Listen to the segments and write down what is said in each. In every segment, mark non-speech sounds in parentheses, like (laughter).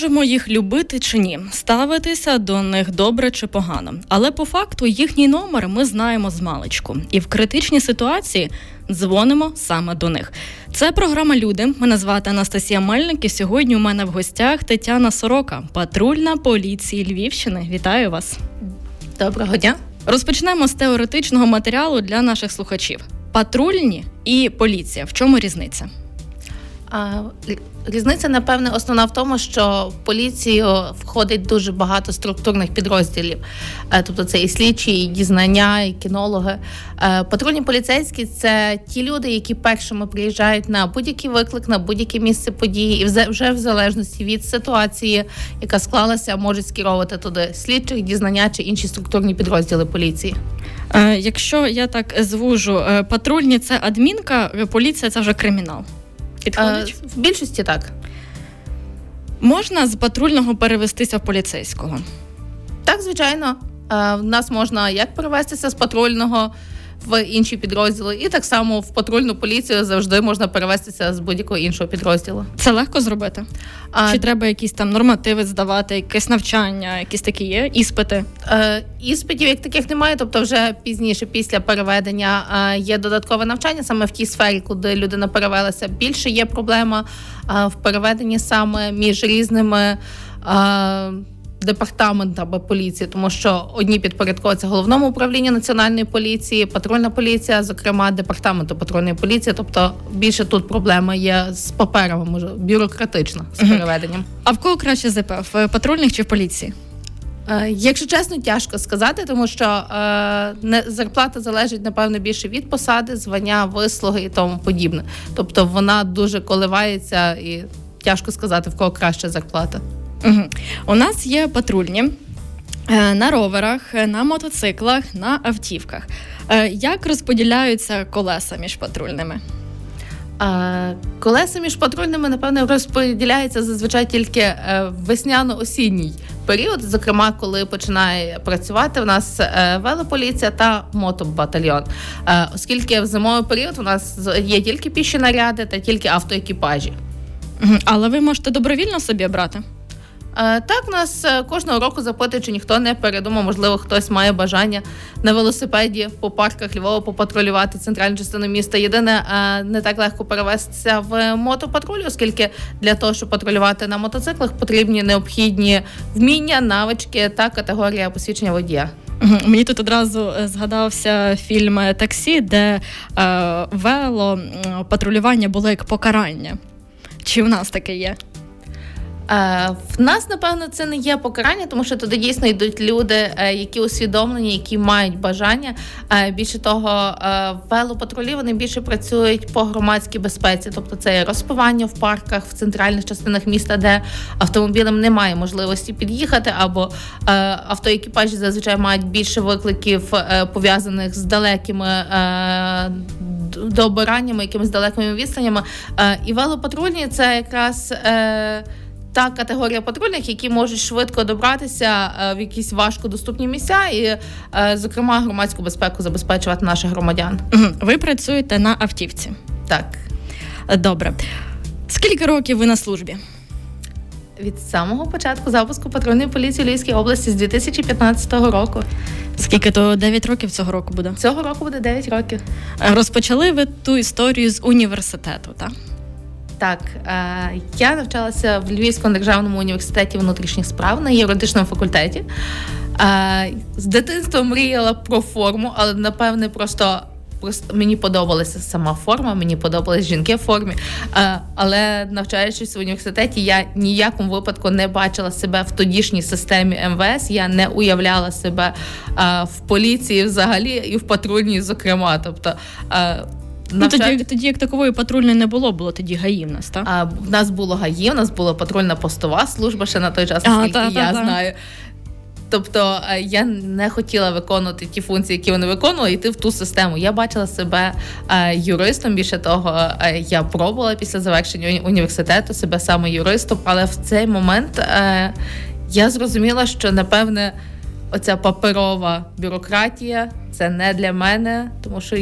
Можемо їх любити чи ні, ставитися до них добре чи погано. Але по факту їхній номер ми знаємо з маличку. І в критичній ситуації дзвонимо саме до них. Це програма Люди. Мене звати Анастасія Мельник. І сьогодні у мене в гостях Тетяна Сорока, патрульна поліції Львівщини. Вітаю вас. Доброго дня. Розпочнемо з теоретичного матеріалу для наших слухачів. Патрульні і поліція. В чому різниця? Різниця, напевне, основна в тому, що в поліцію входить дуже багато структурних підрозділів. Е, тобто це і слідчі, і дізнання, і кінологи. Е, патрульні поліцейські це ті люди, які першими приїжджають на будь-який виклик, на будь-яке місце події, і вже в залежності від ситуації, яка склалася, можуть скеровувати туди слідчих, дізнання чи інші структурні підрозділи поліції. Е, якщо я так звужу, патрульні це адмінка, поліція це вже кримінал. Підходить? В більшості так. Можна з патрульного перевестися в поліцейського? Так, звичайно. В нас можна як перевестися з патрульного в інші підрозділи, і так само в патрульну поліцію завжди можна перевестися з будь-якого іншого підрозділу. Це легко зробити? А, Чи треба якісь там нормативи здавати, якесь навчання, якісь такі є іспити? Е, Іспитів як таких немає, тобто вже пізніше, після переведення, е, є додаткове навчання саме в тій сфері, куди людина перевелася. Більше є проблема е, в переведенні саме між різними. Е, департамент або поліції, тому що одні підпорядковуються головному управлінню національної поліції, патрульна поліція, зокрема департаменту патрульної поліції. Тобто більше тут проблема є з паперами, може бюрократична з переведенням. А в кого краще ЗП? в патрульних чи в поліції? Е, якщо чесно, тяжко сказати, тому що е, не зарплата залежить напевно більше від посади, звання, вислуги і тому подібне. Тобто вона дуже коливається і тяжко сказати в кого краща зарплата. Угу. У нас є патрульні е, на роверах, на мотоциклах, на автівках. Е, як розподіляються колеса між патрульними? Колеса між патрульними, напевно, розподіляються зазвичай тільки е, весняно-осінній період, зокрема, коли починає працювати у нас велополіція та мотобатальйон. Оскільки в зимовий період у нас є тільки піші наряди та тільки автоекіпажі. Але ви можете добровільно собі брати? Е, так, нас е, кожного року запитують, чи ніхто не передумав, можливо, хтось має бажання на велосипеді по парках Львова попатрулювати центральну частину міста. Єдине, е, не так легко перевестися в мотопатруль, оскільки для того, щоб патрулювати на мотоциклах, потрібні необхідні вміння, навички та категорія посвідчення водія. Мені тут одразу згадався фільм Таксі, де вело патрулювання було як покарання. Чи в нас таке є? Е, в нас, напевно, це не є покарання, тому що туди дійсно йдуть люди, е, які усвідомлені, які мають бажання. Е, більше того, велопатрулі вони більше працюють по громадській безпеці, тобто це розпивання в парках, в центральних частинах міста, де автомобілем немає можливості під'їхати, або автоекіпажі зазвичай мають більше викликів пов'язаних з далекими добираннями, якимись далекими відстанями. І велопатрульні це якраз та категорія патрульних, які можуть швидко добратися е, в якісь важкодоступні місця, і, е, зокрема, громадську безпеку забезпечувати наших громадян. Ви працюєте на автівці? Так. Добре. Скільки років ви на службі? Від самого початку запуску патрульної поліції Львівської області з 2015 року. Скільки то 9 років цього року буде? Цього року буде 9 років. Розпочали ви ту історію з університету, так? Так, е, я навчалася в Львівському державному університеті внутрішніх справ на юридичному факультеті. Е, з дитинства мріяла про форму, але напевне просто. Просто мені подобалася сама форма, мені подобались жінки в формі. Е, але навчаючись в університеті, я ніякому випадку не бачила себе в тодішній системі МВС. Я не уявляла себе в поліції взагалі і в патрульній, зокрема. Тобто а, Ну, Тоді тоді як такової патрульної не було, було тоді ГАІ в нас, так? А, В нас було ГАІ, у нас була патрульна постова служба ще на той час, наскільки я та, знаю. Тобто е, я не хотіла виконувати ті функції, які вони виконували, йти в ту систему. Я бачила себе е, юристом. Більше того, е, я пробувала після завершення університету себе саме юристом, але в цей момент я зрозуміла, що напевне оця паперова бюрократія це не для мене, тому що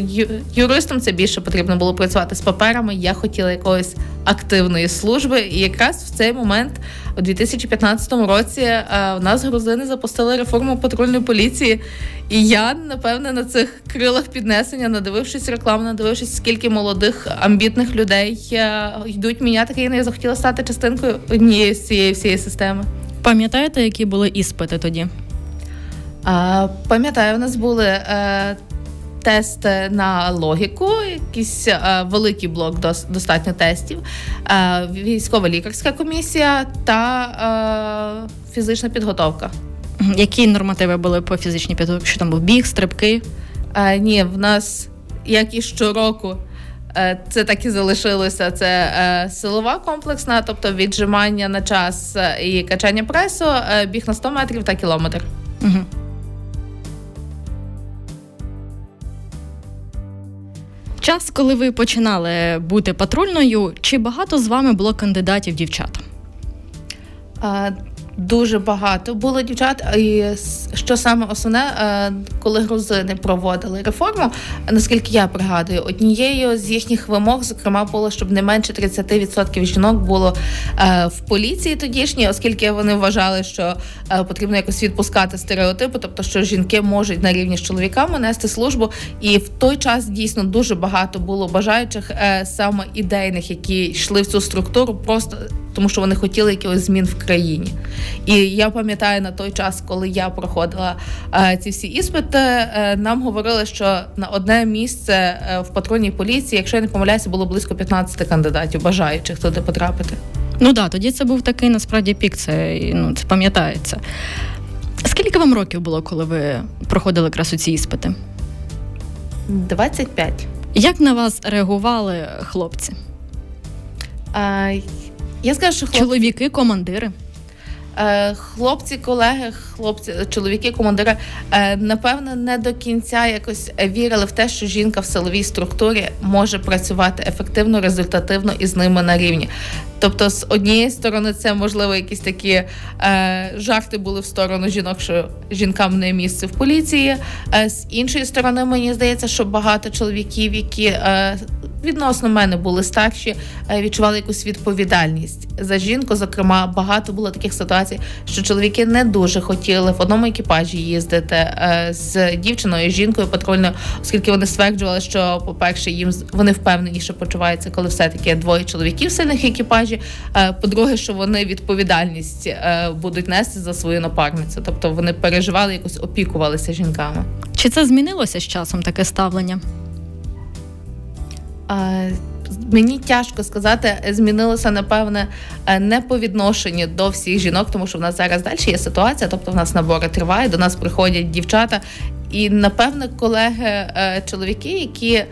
юристом це більше потрібно було працювати з паперами. Я хотіла якоїсь активної служби, і якраз в цей момент, у 2015 році, е, в нас грузини запустили реформу патрульної поліції. І я напевне на цих крилах піднесення, надивившись рекламу, надивившись, скільки молодих амбітних людей е, йдуть міняти країну, я захотіла стати частинкою однієї з цієї всієї системи. Пам'ятаєте, які були іспити тоді? Пам'ятаю, у нас були е, тести на логіку, якийсь е, великий блок достатньо тестів, е, військова лікарська комісія та фізична підготовка. Які нормативи були по фізичній підготовці? Що там був біг, стрибки? Ні, в нас, як і щороку, це так і залишилося. Це силова комплексна, тобто віджимання на час і качання пресу, біг на 100 метрів та кілометр. Угу. Час, коли ви починали бути патрульною, чи багато з вами було кандидатів дівчат? Дуже багато було дівчат, і що саме основне, е, коли грузини проводили реформу, наскільки я пригадую, однією з їхніх вимог, зокрема, було, щоб не менше 30% жінок було е, в поліції тодішній, оскільки вони вважали, що е, потрібно якось відпускати стереотипи, тобто що жінки можуть на рівні з чоловіками нести службу. І в той час дійсно дуже багато було бажаючих саме ідейних, які йшли в цю структуру, просто тому що вони хотіли якихось змін в країні. І я пам'ятаю на той час, коли я проходила е, ці всі іспити, е, нам говорили, що на одне місце е, в патрульній поліції, якщо я не помиляюся, було близько 15 кандидатів, бажаючих туди потрапити. Ну так, тоді це був такий насправді пік. Це ну це пам'ятається. Скільки вам років було, коли ви проходили якраз у ці іспити? 25. Як на вас реагували хлопці? А, я скажу, що хлопці... чоловіки, командири. Е, хлопці, колеги, хлопці, чоловіки, командири, е, напевно, не до кінця якось вірили в те, що жінка в силовій структурі може працювати ефективно, результативно і з ними на рівні. Тобто, з однієї сторони, це можливо якісь такі е, жарти були в сторону жінок, що жінкам не місце в поліції. Е, з іншої сторони, мені здається, що багато чоловіків, які е, відносно мене були старші, е, відчували якусь відповідальність за жінку. Зокрема, багато було таких ситуацій, що чоловіки не дуже хотіли в одному екіпажі їздити е, з дівчиною, жінкою патрульною, оскільки вони стверджували, що, по-перше, їм вони впевненіше почуваються, коли все таки двоє чоловіків в сильних екіпажі. Е, по-друге, що вони відповідальність будуть нести за свою напарницю, тобто вони переживали, якось опікувалися жінками. Чи це змінилося з часом таке ставлення? Мені тяжко сказати, змінилося напевне не по відношенню до всіх жінок, тому що в нас зараз далі є ситуація. Тобто, в нас набори тривають, до нас приходять дівчата, і напевне колеги е, які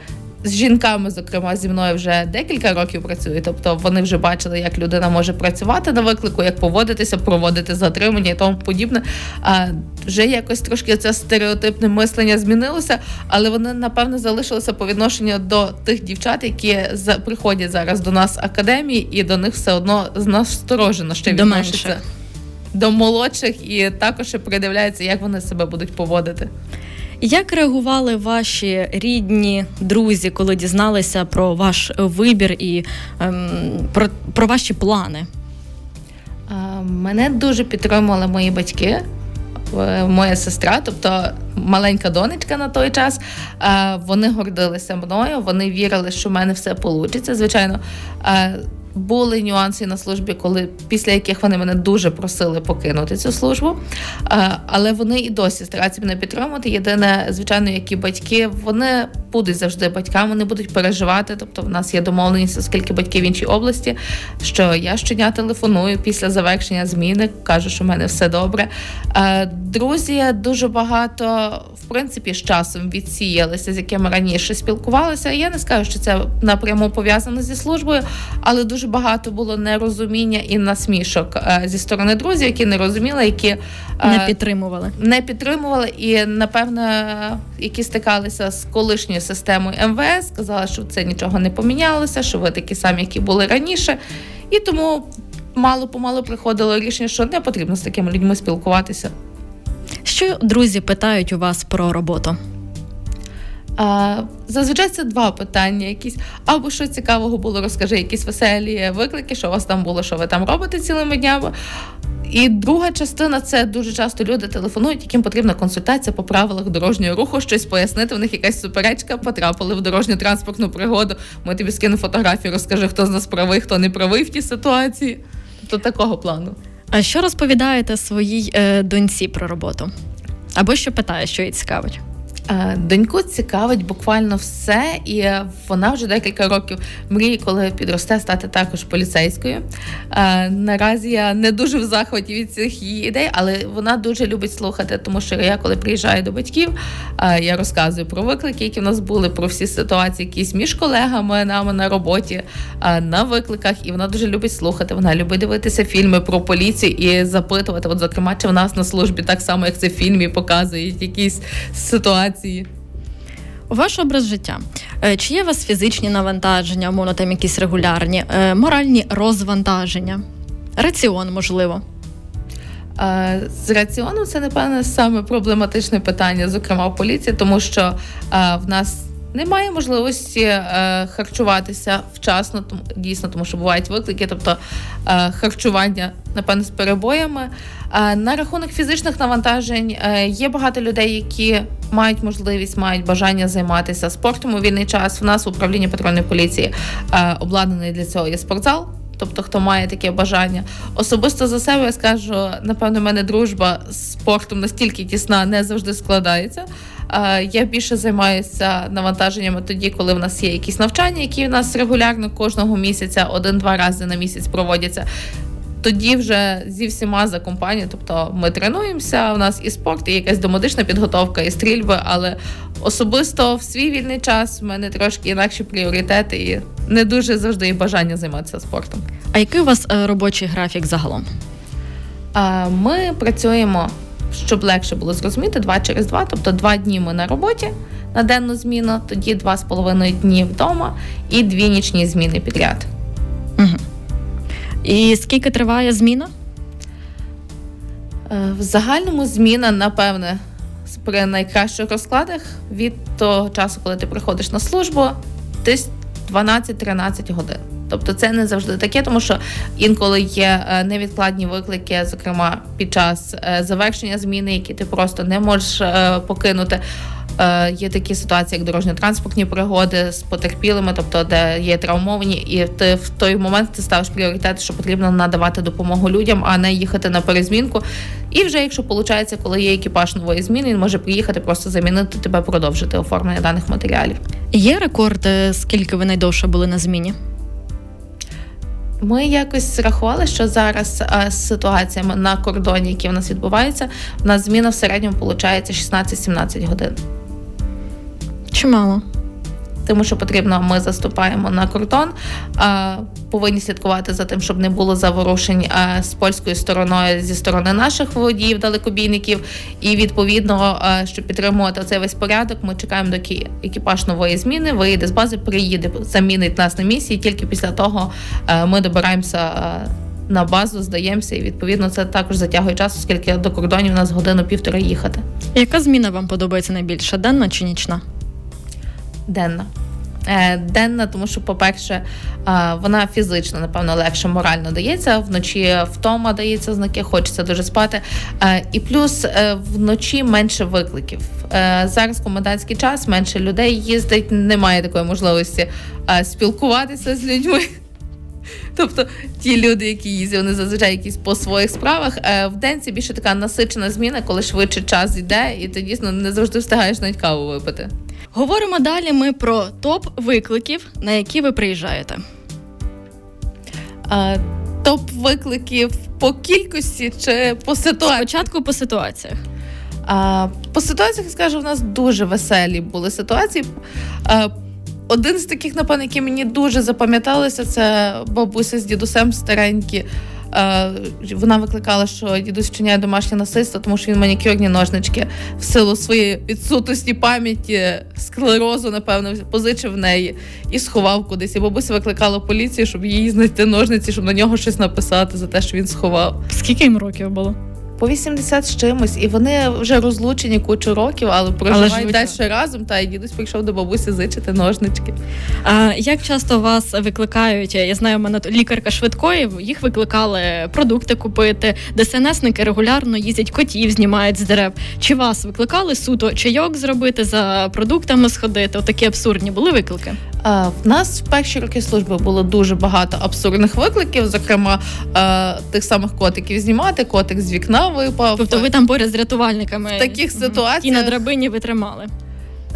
з жінками, зокрема, зі мною вже декілька років працюють. Тобто вони вже бачили, як людина може працювати на виклику, як поводитися, проводити затримання і тому подібне. А вже якось трошки це стереотипне мислення змінилося, але вони напевно залишилися по відношенню до тих дівчат, які приходять зараз до нас академії, і до них все одно насторожено ще відноситься. До молодших і також придивляється, як вони себе будуть поводити. Як реагували ваші рідні друзі, коли дізналися про ваш вибір і ем, про, про ваші плани? Мене дуже підтримували мої батьки. Е, моя сестра, тобто маленька донечка на той час, вони гордилися мною, вони вірили, що в мене все вийде. Звичайно, були нюанси на службі, коли після яких вони мене дуже просили покинути цю службу. Але вони і досі стараються мене підтримувати. Єдине, звичайно, які батьки вони будуть завжди батьками, вони будуть переживати. Тобто, в нас є домовленість, оскільки батьки в іншій області, що я щодня телефоную після завершення зміни, кажу, що в мене все добре. Друзі дуже багато в принципі з часом відсіялися, з якими раніше спілкувалися. Я не скажу, що це напряму пов'язано зі службою, але дуже дуже багато було нерозуміння і насмішок е, зі сторони друзів, які не розуміли, які е, Не підтримували. не підтримували, і напевно, які стикалися з колишньою системою МВС, сказали, що це нічого не помінялося, що ви такі самі, які були раніше, і тому мало помалу приходило рішення, що не потрібно з такими людьми спілкуватися. Що друзі питають у вас про роботу? А, Зазвичай це два питання: якісь або що цікавого було, розкажи, якісь веселі виклики, що у вас там було, що ви там робите цілими днями. І друга частина це дуже часто люди телефонують, яким потрібна консультація по правилах дорожнього руху, щось пояснити. В них якась суперечка, потрапили в дорожню транспортну пригоду. Ми тобі скину фотографію, розкажи, хто з нас правий, хто не правий в тій ситуації. Тобто такого плану. А що розповідаєте своїй е, доньці про роботу? Або що питає, що їй цікавить? Е, Доньку цікавить буквально все, і вона вже декілька років мріє, коли підросте, стати також поліцейською. Е, Наразі я не дуже в захваті від цих її ідей, але вона дуже любить слухати, тому що я, коли приїжджаю до батьків, е, я розказую про виклики, які в нас були, про всі ситуації, якісь між колегами нами на роботі, на викликах, і вона дуже любить слухати. Вона любить дивитися фільми про поліцію і запитувати. От, зокрема, чи в нас на службі так само, як це в фільмі, показують якісь ситуації. Ваш образ життя. Е, Чи є у вас фізичні навантаження, умовно там якісь регулярні, е, моральні розвантаження, раціон, можливо? Е, З раціоном це, напевне, саме проблематичне питання, зокрема в поліції, тому що в нас немає можливості е, харчуватися вчасно, тому дійсно, тому що бувають виклики, тобто е, харчування, напевно, з перебоями. Е, На рахунок фізичних навантажень е, є багато людей, які мають можливість, мають бажання займатися спортом у вільний час. В нас в управлінні патрульної поліції е, обладнаний для цього є спортзал. Тобто, хто має таке бажання, особисто за себе я скажу, напевно, в мене дружба з спортом настільки тісна, не завжди складається. Е, Я більше займаюся навантаженнями тоді, коли в нас є якісь навчання, які в нас регулярно кожного місяця, один-два рази на місяць проводяться. Тоді вже зі всіма за компанію, тобто ми тренуємося. У нас і спорт, і якась домедична підготовка, і стрільби. Але особисто в свій вільний час в мене трошки інакші пріоритети, і не дуже завжди є бажання займатися спортом. А який у вас е, робочий графік загалом? Ми працюємо, щоб легше було зрозуміти, два через два, тобто два дні ми на роботі на денну зміну, тоді два з половиною дні вдома і дві нічні зміни підряд. Угу. І скільки триває зміна? Е, В загальному зміна, напевне, при найкращих розкладах від того часу, коли ти приходиш на службу, десь 12-13 годин. Тобто це не завжди таке, тому що інколи є е, невідкладні виклики, зокрема під час е, завершення зміни, які ти просто не можеш е, покинути. Є такі ситуації, як дорожньо-транспортні пригоди з потерпілими, тобто де є травмовані, і ти в той момент ти ставиш пріоритет, що потрібно надавати допомогу людям, а не їхати на перезмінку. І вже якщо виходить, коли є екіпаж нової зміни, він може приїхати, просто замінити тебе, продовжити оформлення даних матеріалів. Є рекорд, скільки ви найдовше були на зміні? Ми якось рахували, що зараз е, з ситуаціями на кордоні, які в нас відбуваються, в нас зміна в середньому виходить 16-17 годин. Чимало. Тому що потрібно, ми заступаємо на кордон, повинні слідкувати за тим, щоб не було заворушень з польською стороною зі сторони наших водіїв, далекобійників. І відповідно, щоб підтримувати цей весь порядок, ми чекаємо, доки екіпаж нової зміни виїде з бази, приїде, замінить нас на місії. Тільки після того ми добираємося. На базу здаємося, і відповідно це також затягує час, оскільки до кордонів у нас годину-півтора їхати. Яка зміна вам подобається найбільше? Денна чи нічна? Денна. Е, Денна, тому що, по-перше, е, вона фізично, напевно, легше морально дається. Вночі втома дається знаки, хочеться дуже спати. Е, І плюс вночі менше викликів. Зараз комендантський час, менше людей їздить, немає такої можливості спілкуватися з людьми. (laughs) Тобто ті люди, які їздять, вони зазвичай якісь по своїх справах. В день це більше така насичена зміна, коли швидше час йде, і ти дійсно не завжди встигаєш навіть каву випити. Говоримо далі ми про топ викликів, на які ви приїжджаєте. Е, Топ викликів по кількості чи по ситуації? Спочатку по ситуаціях. А, По ситуаціях скажу, в нас дуже веселі були ситуації. А, один з таких, напевно, які мені дуже запам'яталися, це бабуся з дідусем старенькі. Е, вона викликала, що дідусь вчиняє домашнє насильство, тому що він манікюрні ножнички в силу своєї відсутності пам'яті, склерозу, напевно, позичив в неї і сховав кудись. І бабуся викликала поліцію, щоб їй знайти ножниці, щоб на нього щось написати за те, що він сховав. Скільки їм років було? По 80 з чимось, і вони вже розлучені кучу років, але проживають далі разом. Та і дідусь прийшов до бабусі зичити ножнички. А як часто вас викликають? Я знаю, у мене лікарка швидкої, їх викликали продукти купити. ДСНСники регулярно їздять котів, знімають з дерев. Чи вас викликали суто чайок зробити за продуктами сходити? Отакі абсурдні були виклики? В нас в перші роки служби було дуже багато абсурдних викликів, зокрема тих самих котиків знімати, котик з вікна випав. Тобто ви там поряд з рятувальниками в таких ситуаціях і на драбині витримали.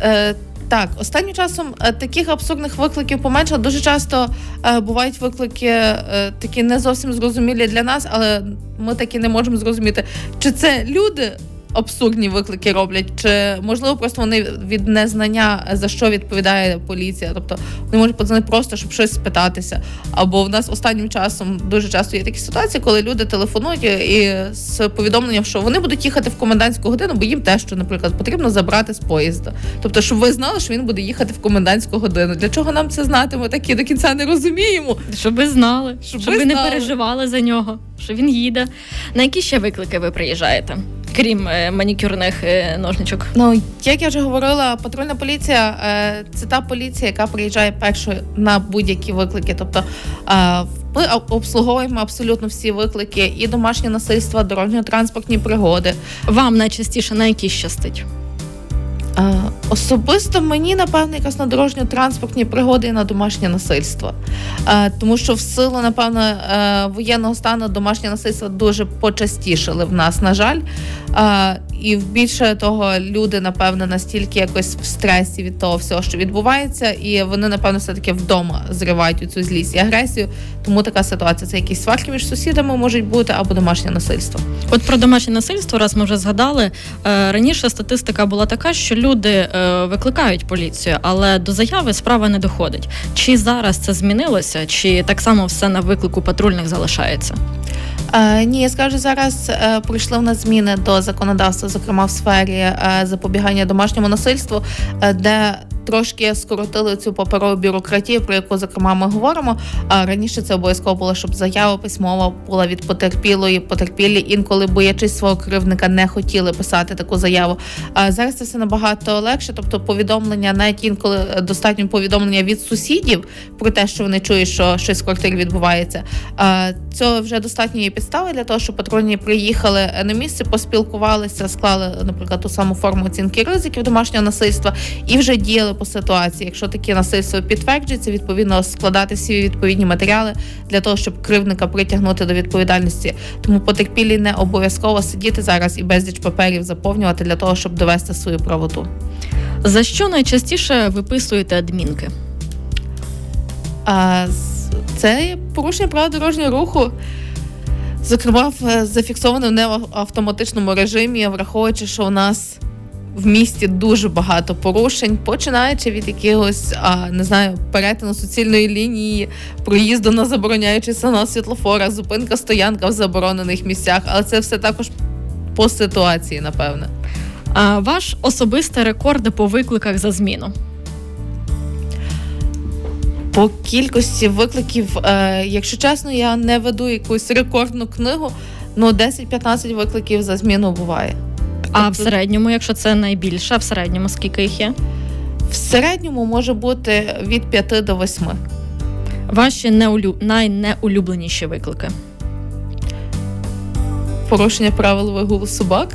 Е, так, останнім часом е, таких абсурдних викликів поменшало. Дуже часто е, бувають виклики е, такі не зовсім зрозумілі для нас, але ми таки не можемо зрозуміти, чи це люди абсурдні виклики роблять, чи можливо просто вони від незнання за що відповідає поліція, тобто вони можуть подзвонити просто, щоб щось спитатися. Або в нас останнім часом дуже часто є такі ситуації, коли люди телефонують і з повідомленням, що вони будуть їхати в комендантську годину, бо їм теж, що, наприклад, потрібно забрати з поїзда. Тобто, щоб ви знали, що він буде їхати в комендантську годину. Для чого нам це знати? Ми такі до кінця не розуміємо. Щоб ви знали, щоб, щоб ви знали. не переживали за нього, що він їде. На які ще виклики ви приїжджаєте? Крім е, манікюрних е, ножничок? Ну як я вже говорила, патрульна поліція е, це та поліція, яка приїжджає першою на будь-які виклики. Тобто ми обслуговуємо абсолютно всі виклики і домашнє насильство, дорожньо-транспортні пригоди. Вам найчастіше на які щастить? Особисто мені, напевно, якось на дорожньо-транспортні пригоди і на домашнє насильство. Тому що в силу, напевно, е, воєнного стану домашнє насильство дуже почастішили в нас, на жаль. І більше того, люди, напевно, настільки якось в стресі від того всього, що відбувається, і вони, напевно, все-таки вдома зривають цю злість і агресію. Тому така ситуація це якісь сварки між сусідами можуть бути або домашнє насильство. От про домашнє насильство, раз ми вже згадали. Е, раніше статистика була така, що люди е, викликають поліцію, але до заяви справа не доходить. Чи зараз це змінилося, чи так само все на виклику патрульних залишається? Е, ні, я скажу зараз. Е, прийшли в нас зміни до законодавства, зокрема в сфері е, запобігання домашньому насильству, де трошки скоротили цю паперову бюрократію, про яку зокрема ми говоримо. А раніше це обов'язково було, щоб заява письмова була від потерпілої, потерпілі інколи боячись свого кривника, не хотіли писати таку заяву. А зараз це все набагато легше, тобто повідомлення, навіть інколи достатньо повідомлення від сусідів про те, що вони чують, що щось в квартирі відбувається. А це вже достатньо є підстави для того, щоб патрульні приїхали на місце, поспілкувалися, склали, наприклад, ту саму форму оцінки ризиків домашнього насильства і вже діяли по ситуації. Якщо таке насильство підтверджується, відповідно складати всі відповідні матеріали для того, щоб кривника притягнути до відповідальності. Тому потерпілі не обов'язково сидіти зараз і безліч паперів заповнювати для того, щоб довести свою правоту. За що найчастіше виписуєте адмінки? А, Це порушення прав дорожнього руху. Зокрема, зафіксоване в неавтоматичному режимі, враховуючи, що у нас в місті дуже багато порушень, починаючи від якогось а, не знаю, перетину суцільної лінії, проїзду на забороняючий сигнал світлофора, зупинка, стоянка в заборонених місцях. Але це все також по ситуації, напевне. А Ваш особистий рекорд по викликах за зміну. По кількості викликів, е, якщо чесно, я не веду якусь рекордну книгу, але 10-15 викликів за зміну буває. А в середньому, якщо це найбільше, а в середньому скільки їх є? В середньому може бути від 5 до 8. Ваші неулю... найнеулюбленіші виклики. Порушення правил вигулу собак.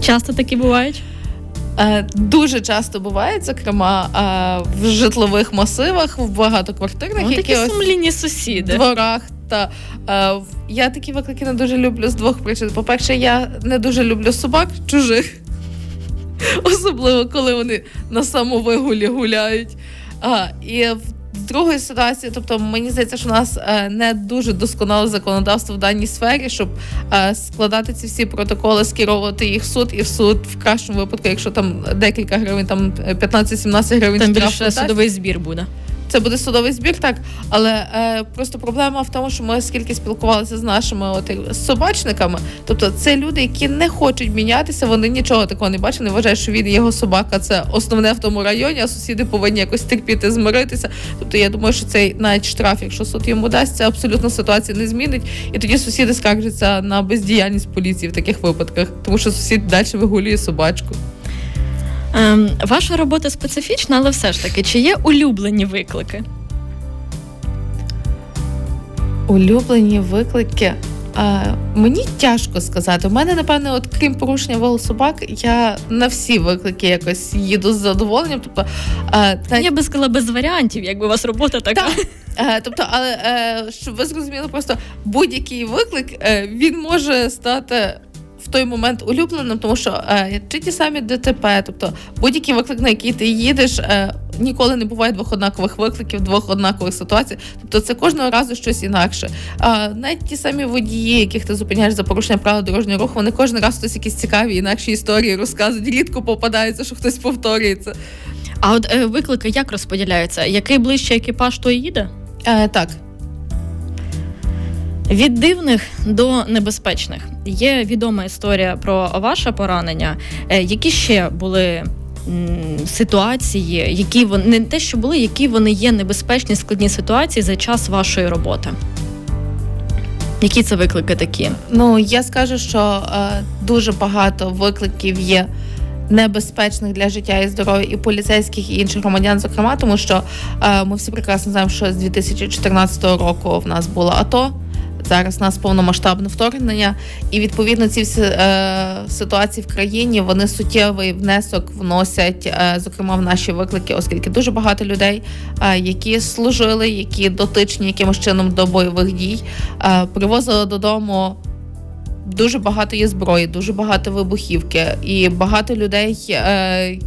Часто такі бувають? Е, дуже часто буває, зокрема е, в житлових масивах, в багатоквартирних ну, такі сумлінні сусіди. дворах. Та е, я такі виклики не дуже люблю з двох причин. По-перше, я не дуже люблю собак чужих, (laughs) особливо коли вони на самовигулі гуляють. А, І другої ситуації, тобто мені здається, що у нас е, не дуже досконале законодавство в даній сфері, щоб е, складати ці всі протоколи, скеровувати їх в суд, і в суд в кращому випадку, якщо там декілька гривень, там 15-17 гривень Там більше дасть. судовий збір буде. Це буде судовий збір, так. Але е, просто проблема в тому, що ми скільки спілкувалися з нашими от, собачниками, тобто це люди, які не хочуть мінятися, вони нічого такого не бачать, не вважають, що він і його собака це основне в тому районі, а сусіди повинні якось терпіти, змиритися. Тобто я думаю, що цей навіть штраф, якщо суд йому дасть, це абсолютно ситуацію не змінить. І тоді сусіди скаржаться на бездіяльність поліції в таких випадках, тому що сусід далі вигулює собачку. Ем, ваша робота специфічна, але все ж таки, чи є улюблені виклики? Улюблені виклики. А, мені тяжко сказати. У мене, напевне, от крім порушення волу собак, я на всі виклики якось їду з задоволенням. Тобто, а, та, Я би сказала без варіантів, якби у вас робота така. Так. Е, тобто, але е, щоб ви зрозуміли, просто будь-який виклик е, він може стати. В той момент улюбленим, тому що е, чи ті самі ДТП, тобто будь-який виклик, на який ти їдеш, е, ніколи не буває двох однакових викликів, двох однакових ситуацій. Тобто це кожного разу щось інакше. А навіть ті самі водії, яких ти зупиняєш за порушення правил дорожнього руху, вони кожен раз хтось якісь цікаві інакші історії розказують. Рідко попадається, що хтось повторюється. А от е, виклики як розподіляються? Який ближче екіпаж, той їде? Е, так. Від дивних до небезпечних є відома історія про ваше поранення. Е, Які ще були ситуації, які вони не те, що були, які вони є небезпечні складні ситуації за час вашої роботи? Які це виклики такі? Ну я скажу, що е, дуже багато викликів є небезпечних для життя і здоров'я і поліцейських і інших громадян, зокрема, тому що е, ми всі прекрасно знаємо, що з 2014 року в нас було АТО. Зараз у нас повномасштабне вторгнення, і відповідно ці всі е, ситуації в країні вони суттєвий внесок вносять, е, зокрема в наші виклики, оскільки дуже багато людей, е, які служили, які дотичні якимось чином до бойових дій, е, привозили додому. Дуже багато є зброї, дуже багато вибухівки, і багато людей, е,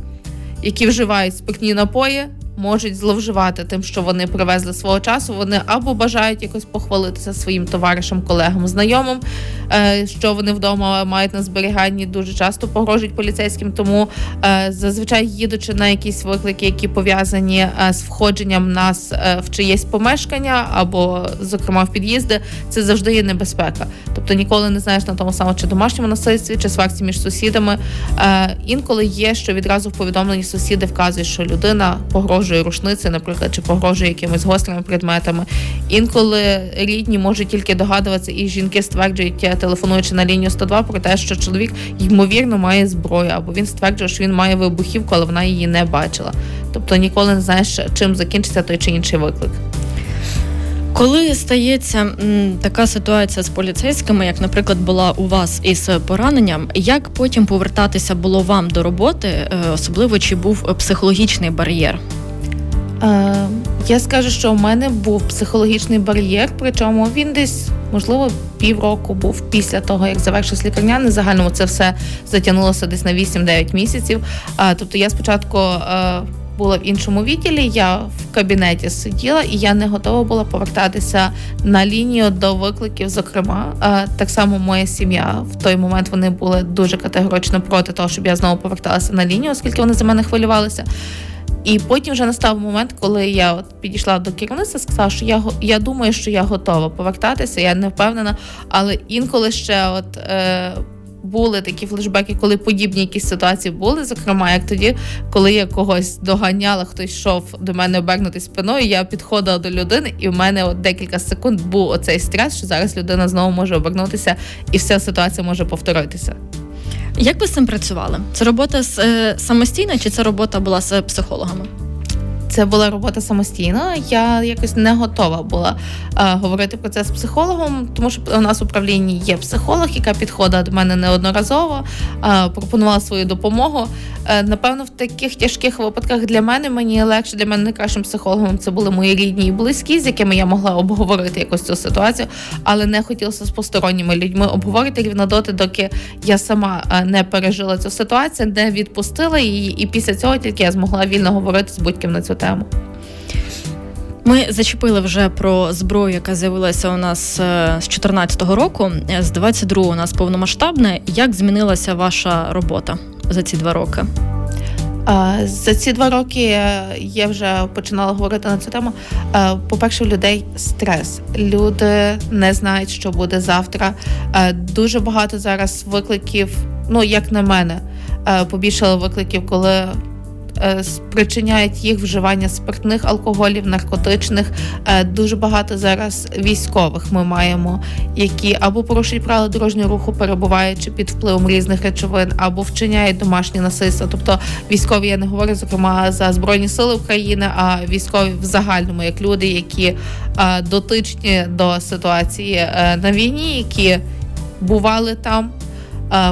які вживають спиртні напої, можуть зловживати тим, що вони привезли свого часу. Вони або бажають якось похвалитися своїм товаришам, колегам, знайомим, е, що вони вдома мають на зберіганні, дуже часто погрожують поліцейським. Тому е, зазвичай їдучи на якісь виклики, які пов'язані е, з входженням нас в чиєсь помешкання або, зокрема, в під'їзди, це завжди є небезпека. Тобто ніколи не знаєш на тому самому чи домашньому насильстві, чи сварці між сусідами. Інколи є, що відразу в повідомленні сусіди вказують, що людина погрожує рушницею, наприклад, чи погрожує якимись гострими предметами. Інколи рідні можуть тільки догадуватися, і жінки стверджують, е, телефонуючи на лінію 102, про те, що чоловік ймовірно має зброю, або він стверджує, що він має вибухівку, але вона її не бачила. Тобто ніколи не знаєш, чим закінчиться той чи інший виклик. Коли стається м, така ситуація з поліцейськими, як, наприклад, була у вас із пораненням, як потім повертатися було вам до роботи, е, особливо чи був психологічний бар'єр? Е, я скажу, що у мене був психологічний бар'єр, причому він десь, можливо, півроку був після того, як завершився лікарняний. В Загальному це все затягнулося десь на 8-9 місяців. Е, тобто я спочатку. Е, була в іншому відділі, я в кабінеті сиділа, і я не готова була повертатися на лінію до викликів. Зокрема, так само моя сім'я в той момент вони були дуже категорично проти того, щоб я знову поверталася на лінію, оскільки вони за мене хвилювалися. І потім вже настав момент, коли я от підійшла до керівництва, сказала, що я я думаю, що я готова повертатися. Я не впевнена, але інколи ще от. Е, були такі флешбеки, коли подібні якісь ситуації були. Зокрема, як тоді, коли я когось доганяла, хтось йшов до мене обернути спиною, я підходила до людини, і в мене от декілька секунд був оцей стрес, що зараз людина знову може обернутися, і вся ситуація може повторитися. Як ви з цим працювали? Це робота з е, самостійна чи це робота була з психологами? Це була робота самостійно. Я якось не готова була е, говорити про це з психологом, тому що у нас в управлінні є психолог, яка підходила до мене неодноразово, е, пропонувала свою допомогу. Е, напевно, в таких тяжких випадках для мене мені легше для мене найкращим психологом це були мої рідні і близькі, з якими я могла обговорити якось цю ситуацію, але не хотілося з посторонніми людьми обговорити рівно доти, доки я сама не пережила цю ситуацію, не відпустила її, і після цього тільки я змогла вільно говорити з будь-ким на цю тему. Ми зачепили вже про зброю, яка з'явилася у нас е, з 2014 року. З 22 у нас повномасштабне. Як змінилася ваша робота за ці два роки? За ці два роки я вже починала говорити на цю тему. По-перше, у людей стрес. Люди не знають, що буде завтра. Дуже багато зараз викликів. Ну, як на мене, побільшало викликів, коли Е, спричиняють їх вживання спиртних алкоголів, наркотичних. Е, дуже багато зараз військових ми маємо, які або порушують правила дорожнього руху, перебуваючи під впливом різних речовин, або вчиняють домашні насильства. Тобто військові я не говорю зокрема за збройні сили України, а військові в загальному, як люди, які е, дотичні до ситуації на війні, які бували там.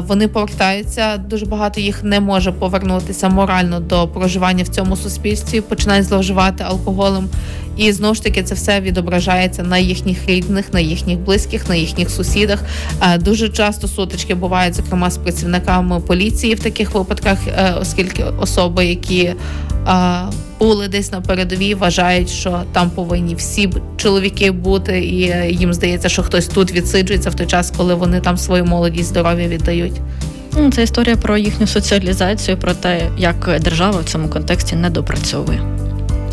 Вони повертаються. Дуже багато їх не може повернутися морально до проживання в цьому суспільстві, починають зловживати алкоголем. І знову ж таки це все відображається на їхніх рідних, на їхніх близьких, на їхніх сусідах. Дуже часто сутички бувають, зокрема з працівниками поліції в таких випадках, е, оскільки особи, які були десь на передовій, вважають, що там повинні всі чоловіки бути, і їм здається, що хтось тут відсиджується в той час, коли вони там свою молодість здоров'я віддають. Ну, це історія про їхню соціалізацію, про те, як держава в цьому контексті не допрацьовує.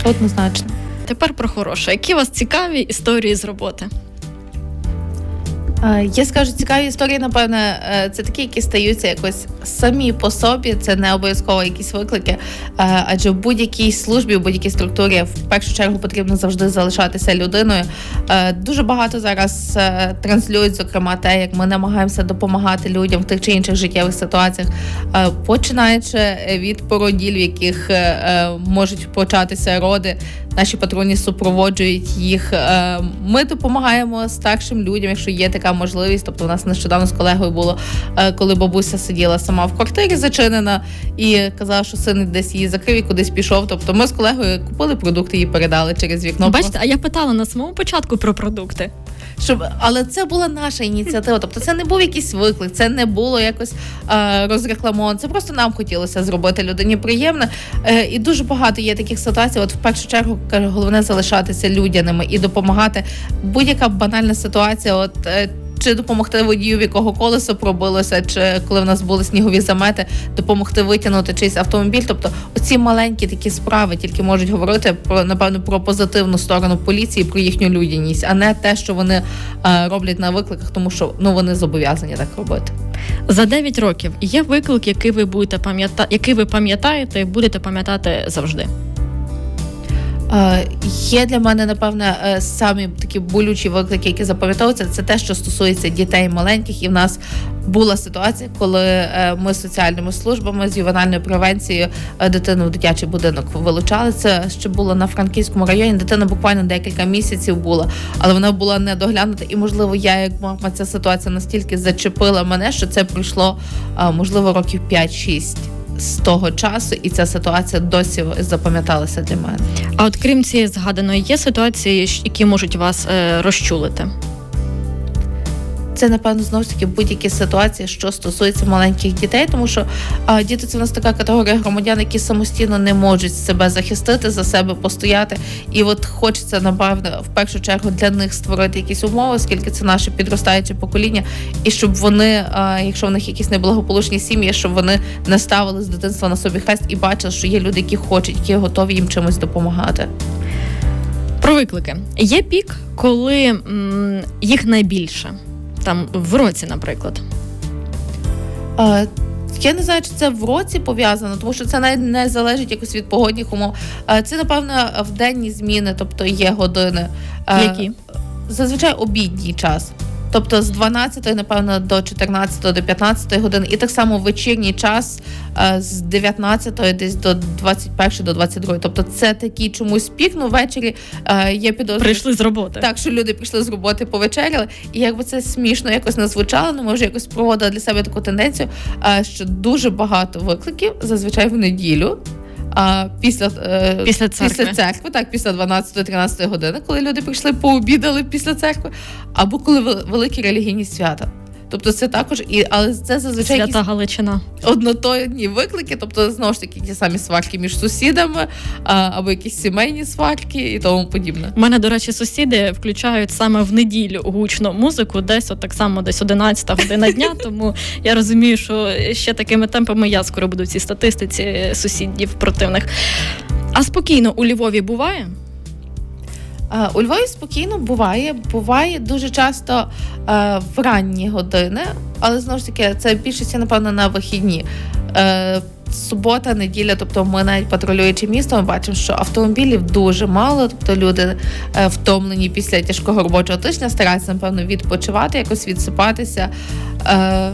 Однозначно. Тепер про хороше. Які у вас цікаві історії з роботи? Я скажу, цікаві історії, напевне, е, це такі, які стаються якось самі по собі. Це не обов'язково якісь виклики. Е, адже в будь-якій службі, в будь-якій структурі в першу чергу потрібно завжди залишатися людиною. Е, дуже багато зараз транслюють, зокрема, те, як ми намагаємося допомагати людям в тих чи інших життєвих ситуаціях, починаючи від породіль, в яких можуть початися роди. Наші патроні супроводжують їх. Ми допомагаємо старшим людям, якщо є така така можливість. Тобто, у нас нещодавно з колегою було, е, коли бабуся сиділа сама в квартирі зачинена і казала, що син десь її закрив і кудись пішов. Тобто, ми з колегою купили продукти і передали через вікно. Бачите, а я питала на самому початку про продукти. Щоб, але це була наша ініціатива. Тобто, це не був якийсь виклик, це не було якось е, розрекламовано. Це просто нам хотілося зробити людині приємне. Е, і дуже багато є таких ситуацій. От в першу чергу кажу, головне залишатися людяними і допомагати. Будь-яка банальна ситуація. От е, чи допомогти водію, в якого колесо пробилося, чи коли в нас були снігові замети, допомогти витягнути чийсь автомобіль. Тобто, оці маленькі такі справи тільки можуть говорити про напевно про позитивну сторону поліції, про їхню людяність, а не те, що вони е, роблять на викликах, тому що ну вони зобов'язані так робити. За 9 років є виклик, який ви будете пам'ятати, який ви пам'ятаєте і будете пам'ятати завжди. Е, є для мене, напевне, е, самі такі болючі виклики, які запам'ятовуються, це те, що стосується дітей маленьких. І в нас була ситуація, коли е, ми з соціальними службами з ювенальною превенцією дитину в дитячий будинок вилучали. Це ще було на Франківському районі. Дитина буквально декілька місяців була, але вона була недоглянута. І, можливо, я як мама ця ситуація настільки зачепила мене, що це пройшло можливо років 5-6 з того часу, і ця ситуація досі запам'яталася для мене. А от крім цієї згаданої, є ситуації, які можуть вас е, розчулити? Це напевно знову ж таки будь-які ситуації, що стосується маленьких дітей, тому що а, діти це в нас така категорія громадян, які самостійно не можуть себе захистити, за себе постояти. І от хочеться напевно в першу чергу для них створити якісь умови, оскільки це наше підростаюче покоління, і щоб вони, а, якщо в них якісь неблагополучні сім'ї, щоб вони не ставили з дитинства на собі хрест і бачили, що є люди, які хочуть, які готові їм чимось допомагати. Про виклики є пік, коли м, їх найбільше там в році, наприклад? А, я не знаю, чи це в році пов'язано, тому що це навіть не залежить якось від погодних умов. Це, напевно, в денні зміни, тобто є години. Які? Зазвичай обідній час. Тобто з 12, напевно, до 14 до 15 години, і так само вечірній час е, з 19 десь до 21 до 22. Тобто це такий чомусь пік, ну ввечері е, є підозрюю. Прийшли з роботи. Так, що люди прийшли з роботи, повечеряли, і якби це смішно якось не звучало, ну ми вже якось проводили для себе таку тенденцію, е, що дуже багато викликів зазвичай в неділю. А після е, після церкви. після церкви, так після 12-13 години, коли люди прийшли пообідали після церкви, або коли великі релігійні свята. Тобто, це також і але це зазвичай Свята якісь Галичина. однотонні виклики, тобто знову ж таки ті самі сварки між сусідами а, або якісь сімейні сварки і тому подібне. У мене, до речі, сусіди включають саме в неділю гучну музику, десь от так само, десь 11 година дня. (laughs) Тому я розумію, що ще такими темпами я скоро буду в цій статистиці сусідів противних. А спокійно у Львові буває? У Львові спокійно буває, буває дуже часто е, в ранні години, але знову ж таки це більшості, напевно, на вихідні. Е, Субота, неділя, тобто ми навіть патрулюючи місто, ми бачимо, що автомобілів дуже мало, тобто люди е, втомлені після тяжкого робочого тижня, стараються, напевно, відпочивати, якось відсипатися. Е,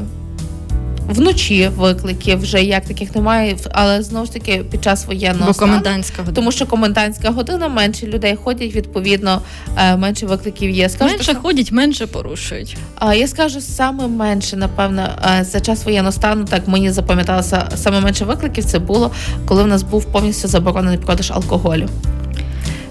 Вночі викликів вже як таких немає, але знову ж таки під час воєнного Бо комендантська година. тому, що комендантська година менше людей ходять, відповідно е, менше викликів є. Скажу, менше так, ходять, менше порушують. А я скажу саме менше, напевно, е, за час воєнного стану так мені запам'яталося саме менше викликів. Це було коли в нас був повністю заборонений продаж алкоголю.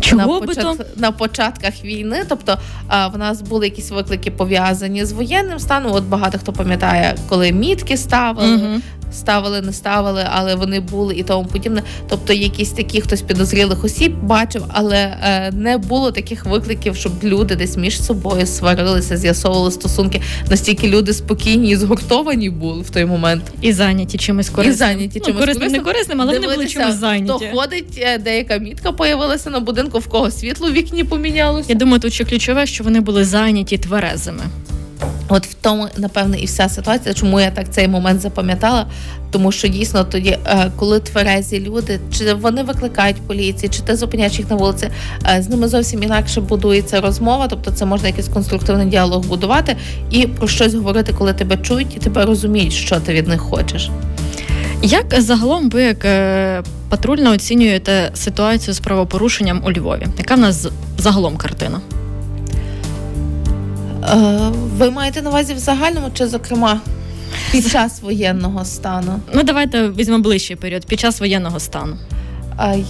Чого на, почат... то? на початках війни. Тобто а, в нас були якісь виклики пов'язані з воєнним станом. От багато хто пам'ятає, коли мітки ставили, угу ставили, не ставили, але вони були і тому подібне. Тобто, якісь такі хтось підозрілих осіб бачив, але е, не було таких викликів, щоб люди десь між собою сварилися, з'ясовували стосунки. Настільки люди спокійні і згуртовані були в той момент. І зайняті чимось корисним. І зайняті ну, чимось корисним, не корисним, але вони були чимось зайняті. То ходить, е, деяка мітка появилася на будинку, в кого світло в вікні помінялося. Я думаю, тут ще ключове, що вони були зайняті тверезими. От в тому, напевне, і вся ситуація, чому я так цей момент запам'ятала. Тому що дійсно тоді, е, коли тверезі люди, чи вони викликають поліції, чи ти зупиняєш їх на вулиці, е, з ними зовсім інакше будується розмова. Тобто, це можна якийсь конструктивний діалог будувати і про щось говорити, коли тебе чують і тебе розуміють, що ти від них хочеш. Як загалом ви як е, патрульно оцінюєте ситуацію з правопорушенням у Львові? Яка в нас загалом картина? Е, ви маєте на увазі в загальному чи, зокрема, під час воєнного стану? Ну, давайте візьмемо ближчий період під час воєнного стану.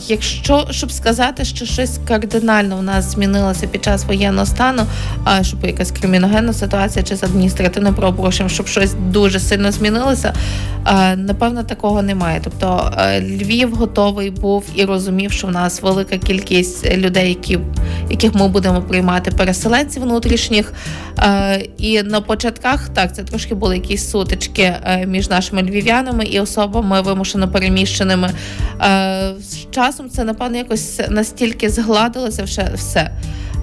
Якщо щоб сказати, що щось кардинально в нас змінилося під час воєнного стану, а щоб якась криміногенна ситуація чи з адміністративним правопорушенням, щоб щось дуже сильно змінилося, напевно, такого немає. Тобто Львів готовий був і розумів, що в нас велика кількість людей, які яких ми будемо приймати переселенців внутрішніх. І на початках так це трошки були якісь сутички між нашими львів'янами і особами вимушено переміщеними часом це, напевно, якось настільки згладилося вже все.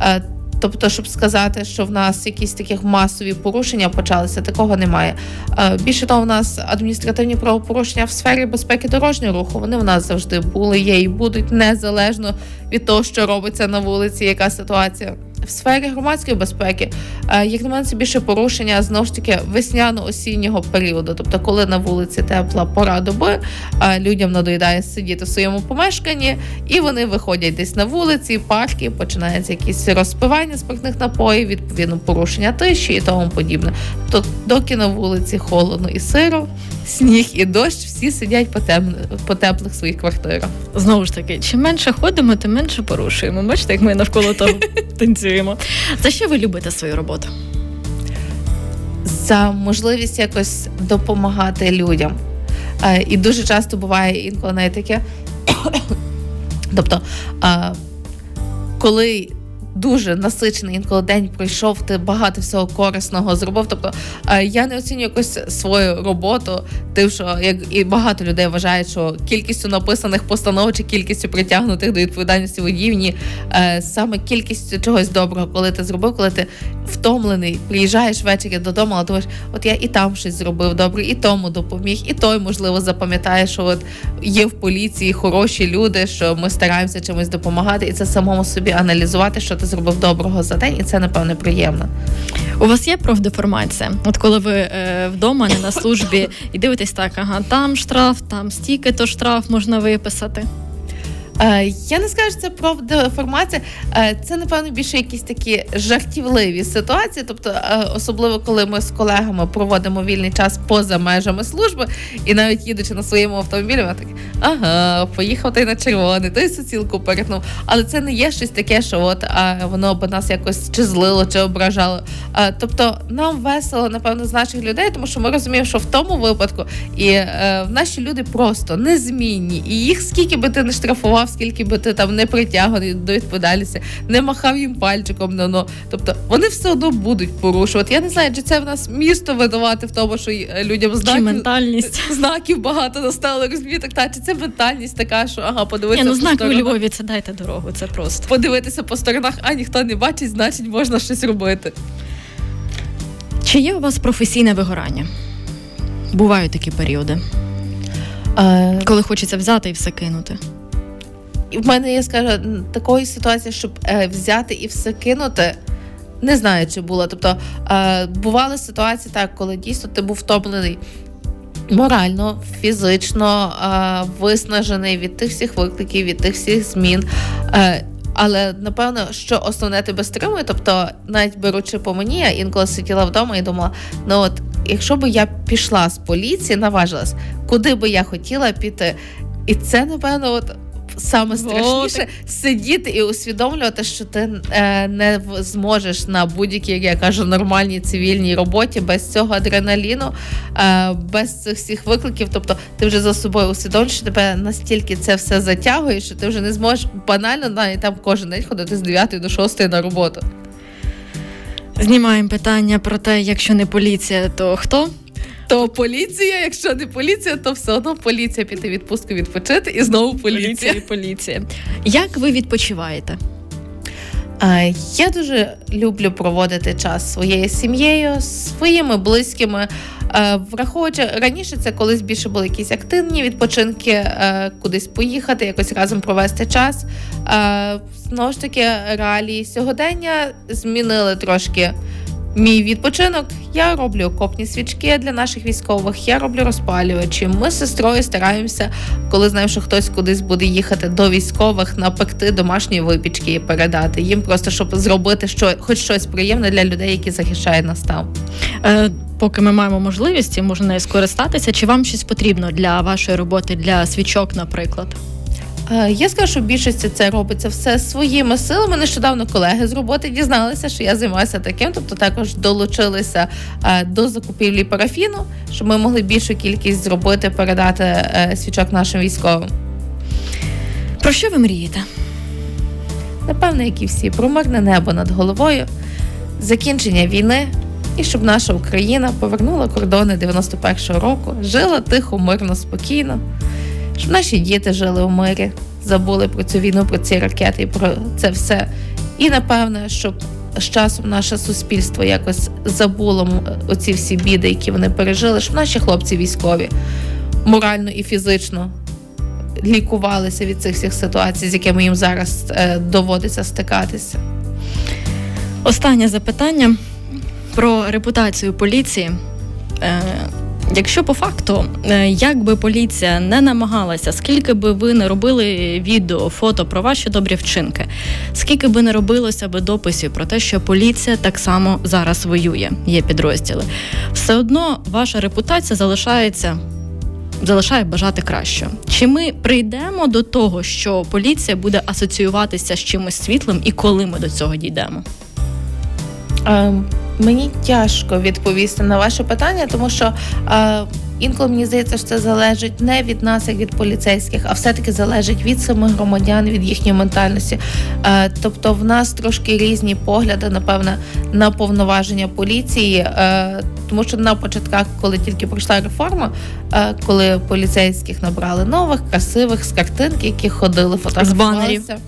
Е, тобто, щоб сказати, що в нас якісь такі масові порушення почалися, такого немає. Е, більше того, в нас адміністративні правопорушення в сфері безпеки дорожнього руху. Вони в нас завжди були, є і будуть незалежно від того, що робиться на вулиці, яка ситуація в сфері громадської безпеки, е, як на мене, це більше порушення знову ж таки весняно-осіннього періоду. Тобто, коли на вулиці тепла пора доби, е, людям надоїдає сидіти в своєму помешканні, і вони виходять десь на вулиці, парки, починається якісь розпивання спиртних напоїв, відповідно порушення тиші і тому подібне. Тобто, доки на вулиці холодно і сиро, сніг і дощ, всі сидять по, тем... по теплих своїх квартирах. Знову ж таки, чим менше ходимо, тим менше порушуємо. Бачите, як ми навколо того (laughs) танцюємо. За що ви любите свою роботу? За можливість якось допомагати людям. Е, і дуже часто буває інколи навіть таке. (coughs) Тобто, коли дуже насичений інколи день пройшов, ти багато всього корисного зробив. Тобто е, я не оцінюю якось свою роботу, тим, що як і багато людей вважають, що кількістю написаних постанов чи кількістю притягнутих до відповідальності водіїв, ні е, саме кількістю чогось доброго, коли ти зробив, коли ти втомлений, приїжджаєш ввечері додому, але думаєш, от я і там щось зробив добре, і тому допоміг, і той, можливо, запам'ятає, що от є в поліції хороші люди, що ми стараємося чимось допомагати, і це самому собі аналізувати, що ти зробив доброго за день, і це напевне приємно. У вас є профдеформація? От коли ви е, вдома не на службі і дивитесь так, ага, там штраф, там стільки то штраф можна виписати. Е, я не скажу, це про деформація. Е, це напевно більше якісь такі жартівливі ситуації. Тобто, е, особливо коли ми з колегами проводимо вільний час поза межами служби, і навіть їдучи на своєму автомобілі, ми такі ага, поїхав той на червоний, той суцілку перетнув. Але це не є щось таке, що от воно б нас якось чи злило, чи ображало. Тобто нам весело, напевно, з наших людей, тому що ми розуміємо, що в тому випадку і е, наші люди просто незмінні, і їх скільки би ти не штрафував скільки би ти там не притягував до відповідальності, не махав їм пальчиком на но. Тобто вони все одно будуть порушувати. Я не знаю, чи це в нас місто видавати в тому, що е, людям знаків, чи ментальність (laughs) знаків багато настало. розумієте, так, чи це ментальність така, що ага, подивитися. Ні, ну знак у Львові це дайте дорогу. Це просто подивитися по сторонах, а ніхто не бачить, значить можна щось робити. Чи є у вас професійне вигорання? Бувають такі періоди, а... коли хочеться взяти і все кинути. І в мене я скажу такої ситуації, щоб е, взяти і все кинути. Не знаю, чи було. Тобто е, бували ситуації, так, коли дійсно ти був втомлений морально, фізично е, виснажений від тих всіх викликів, від тих всіх змін. Е, але напевно, що основне тебе стримує, тобто, навіть беручи по мені, я інколи сиділа вдома і думала: ну от, якщо би я пішла з поліції, наважилась, куди би я хотіла піти, і це напевно, от саме страшніше О, сидіти і усвідомлювати, що ти е, не зможеш на будь-якій, як я кажу, нормальній цивільній роботі без цього адреналіну, е, без цих всіх викликів. Тобто ти вже за собою усвідомлюєш, що тебе настільки це все затягує, що ти вже не зможеш банально навіть там кожен день ходити з 9 до 6 на роботу. Знімаємо питання про те, якщо не поліція, то хто? То поліція, якщо не поліція, то все одно поліція піти відпустку відпочити і знову поліція. Поліція, поліція. Як ви відпочиваєте? Я дуже люблю проводити час своєю сім'єю, своїми близькими. Враховуючи раніше, це колись більше були якісь активні відпочинки, кудись поїхати, якось разом провести час. Знову ж таки, реалії сьогодення змінили трошки Мій відпочинок я роблю окопні свічки для наших військових. Я роблю розпалювачі. Ми з сестрою стараємося, коли знаємо, що хтось кудись буде їхати до військових, напекти домашні випічки і передати їм, просто щоб зробити що, хоч щось приємне для людей, які захищають нас там. Е, Поки ми маємо можливість, можна нею скористатися. Чи вам щось потрібно для вашої роботи, для свічок, наприклад? Е, я скажу, що більшості це робиться все своїми силами. Нещодавно колеги з роботи дізналися, що я займаюся таким, тобто також долучилися е, до закупівлі парафіну, щоб ми могли більшу кількість зробити, передати е, свічок нашим військовим. Про що ви мрієте? Напевно, як і всі, про мирне небо над головою, закінчення війни і щоб наша Україна повернула кордони 91-го року, жила тихо, мирно, спокійно щоб наші діти жили у мирі, забули про цю війну, про ці ракети і про це все. І напевне, щоб з часом наше суспільство якось забуло оці всі біди, які вони пережили, щоб наші хлопці військові морально і фізично лікувалися від цих всіх ситуацій, з якими їм зараз е, доводиться стикатися. Останнє запитання про репутацію поліції. Якщо по факту, е, як би поліція не намагалася, скільки би ви не робили відео, фото про ваші добрі вчинки, скільки би не робилося би дописів про те, що поліція так само зараз воює, є підрозділи, все одно ваша репутація залишається. Залишає бажати краще. Чи ми прийдемо до того, що поліція буде асоціюватися з чимось світлим, і коли ми до цього дійдемо? Um. Мені тяжко відповісти на ваше питання, тому що е, інколи мені здається, що це залежить не від нас, як від поліцейських, а все-таки залежить від самих громадян, від їхньої ментальності. Е, тобто, в нас трошки різні погляди, напевне, на повноваження поліції, е, тому що на початках, коли тільки пройшла реформа, е, коли поліцейських набрали нових, красивих з картинки, які ходили, фотографувалися.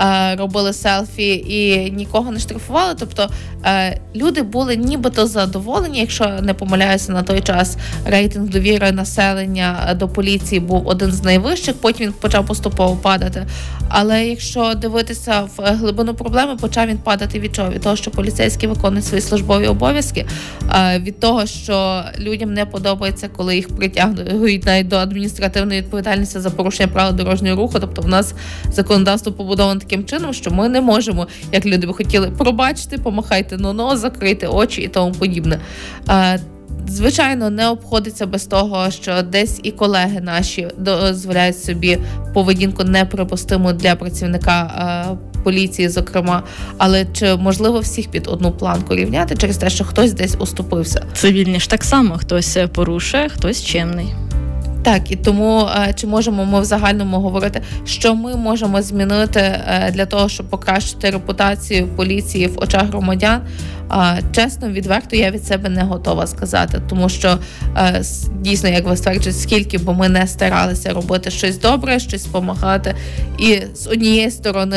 Е, робили селфі і нікого не штрафували. Тобто е, люди були нібито задоволені, якщо не помиляюся на той час. Рейтинг довіри населення до поліції був один з найвищих. Потім він почав поступово падати. Але якщо дивитися в глибину проблеми, почав він падати від чого? Від того, що поліцейські виконують свої службові обов'язки, е, від того, що людям не подобається, коли їх притягнують навіть до адміністративної відповідальності за порушення правил дорожнього руху. Тобто, в нас законодавство побудоване таким чином, що ми не можемо, як люди би хотіли, пробачити, помахайте но-но, закрити очі і тому подібне. Е, Звичайно, не обходиться без того, що десь і колеги наші дозволяють собі поведінку неприпустиму для працівника е, поліції, зокрема. Але чи можливо всіх під одну планку рівняти через те, що хтось десь уступився? Цивільні ж так само хтось порушує, хтось чемний. Так, і тому е, чи можемо ми в загальному говорити, що ми можемо змінити е, для того, щоб покращити репутацію поліції в очах громадян? Чесно, відверто, я від себе не готова сказати, тому що е, дійсно, як ви стверджуєте, скільки б ми не старалися робити щось добре, щось допомагати. І з однієї сторони,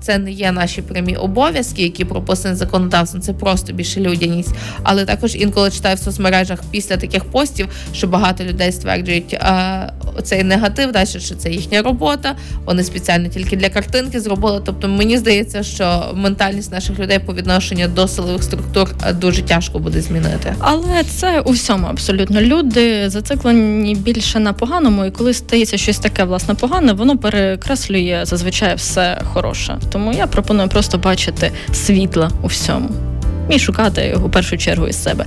це не є наші прямі обов'язки, які прописані законодавством, це просто більше людяність. Але також інколи читаю в соцмережах після таких постів, що багато людей стверджують створюють цей негатив, далі що це їхня робота. Вони спеціально тільки для картинки зробили. Тобто мені здається, що ментальність наших людей по відношенню до силових структур дуже тяжко буде змінити. Але це у всьому абсолютно люди зациклені більше на поганому, і коли стається щось таке власне погане, воно перекреслює зазвичай все хороше. Тому я пропоную просто бачити світла у всьому і шукати його в першу чергу із себе.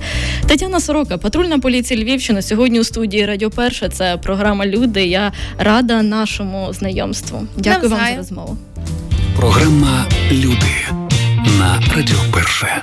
Тетяна Сорока, патрульна поліція Львівщини. Сьогодні у студії Радіо Перша. Це програма Люди. Я рада нашому знайомству. Дякую Навзаю. вам за розмову. Програма Люди на Радіо Перше.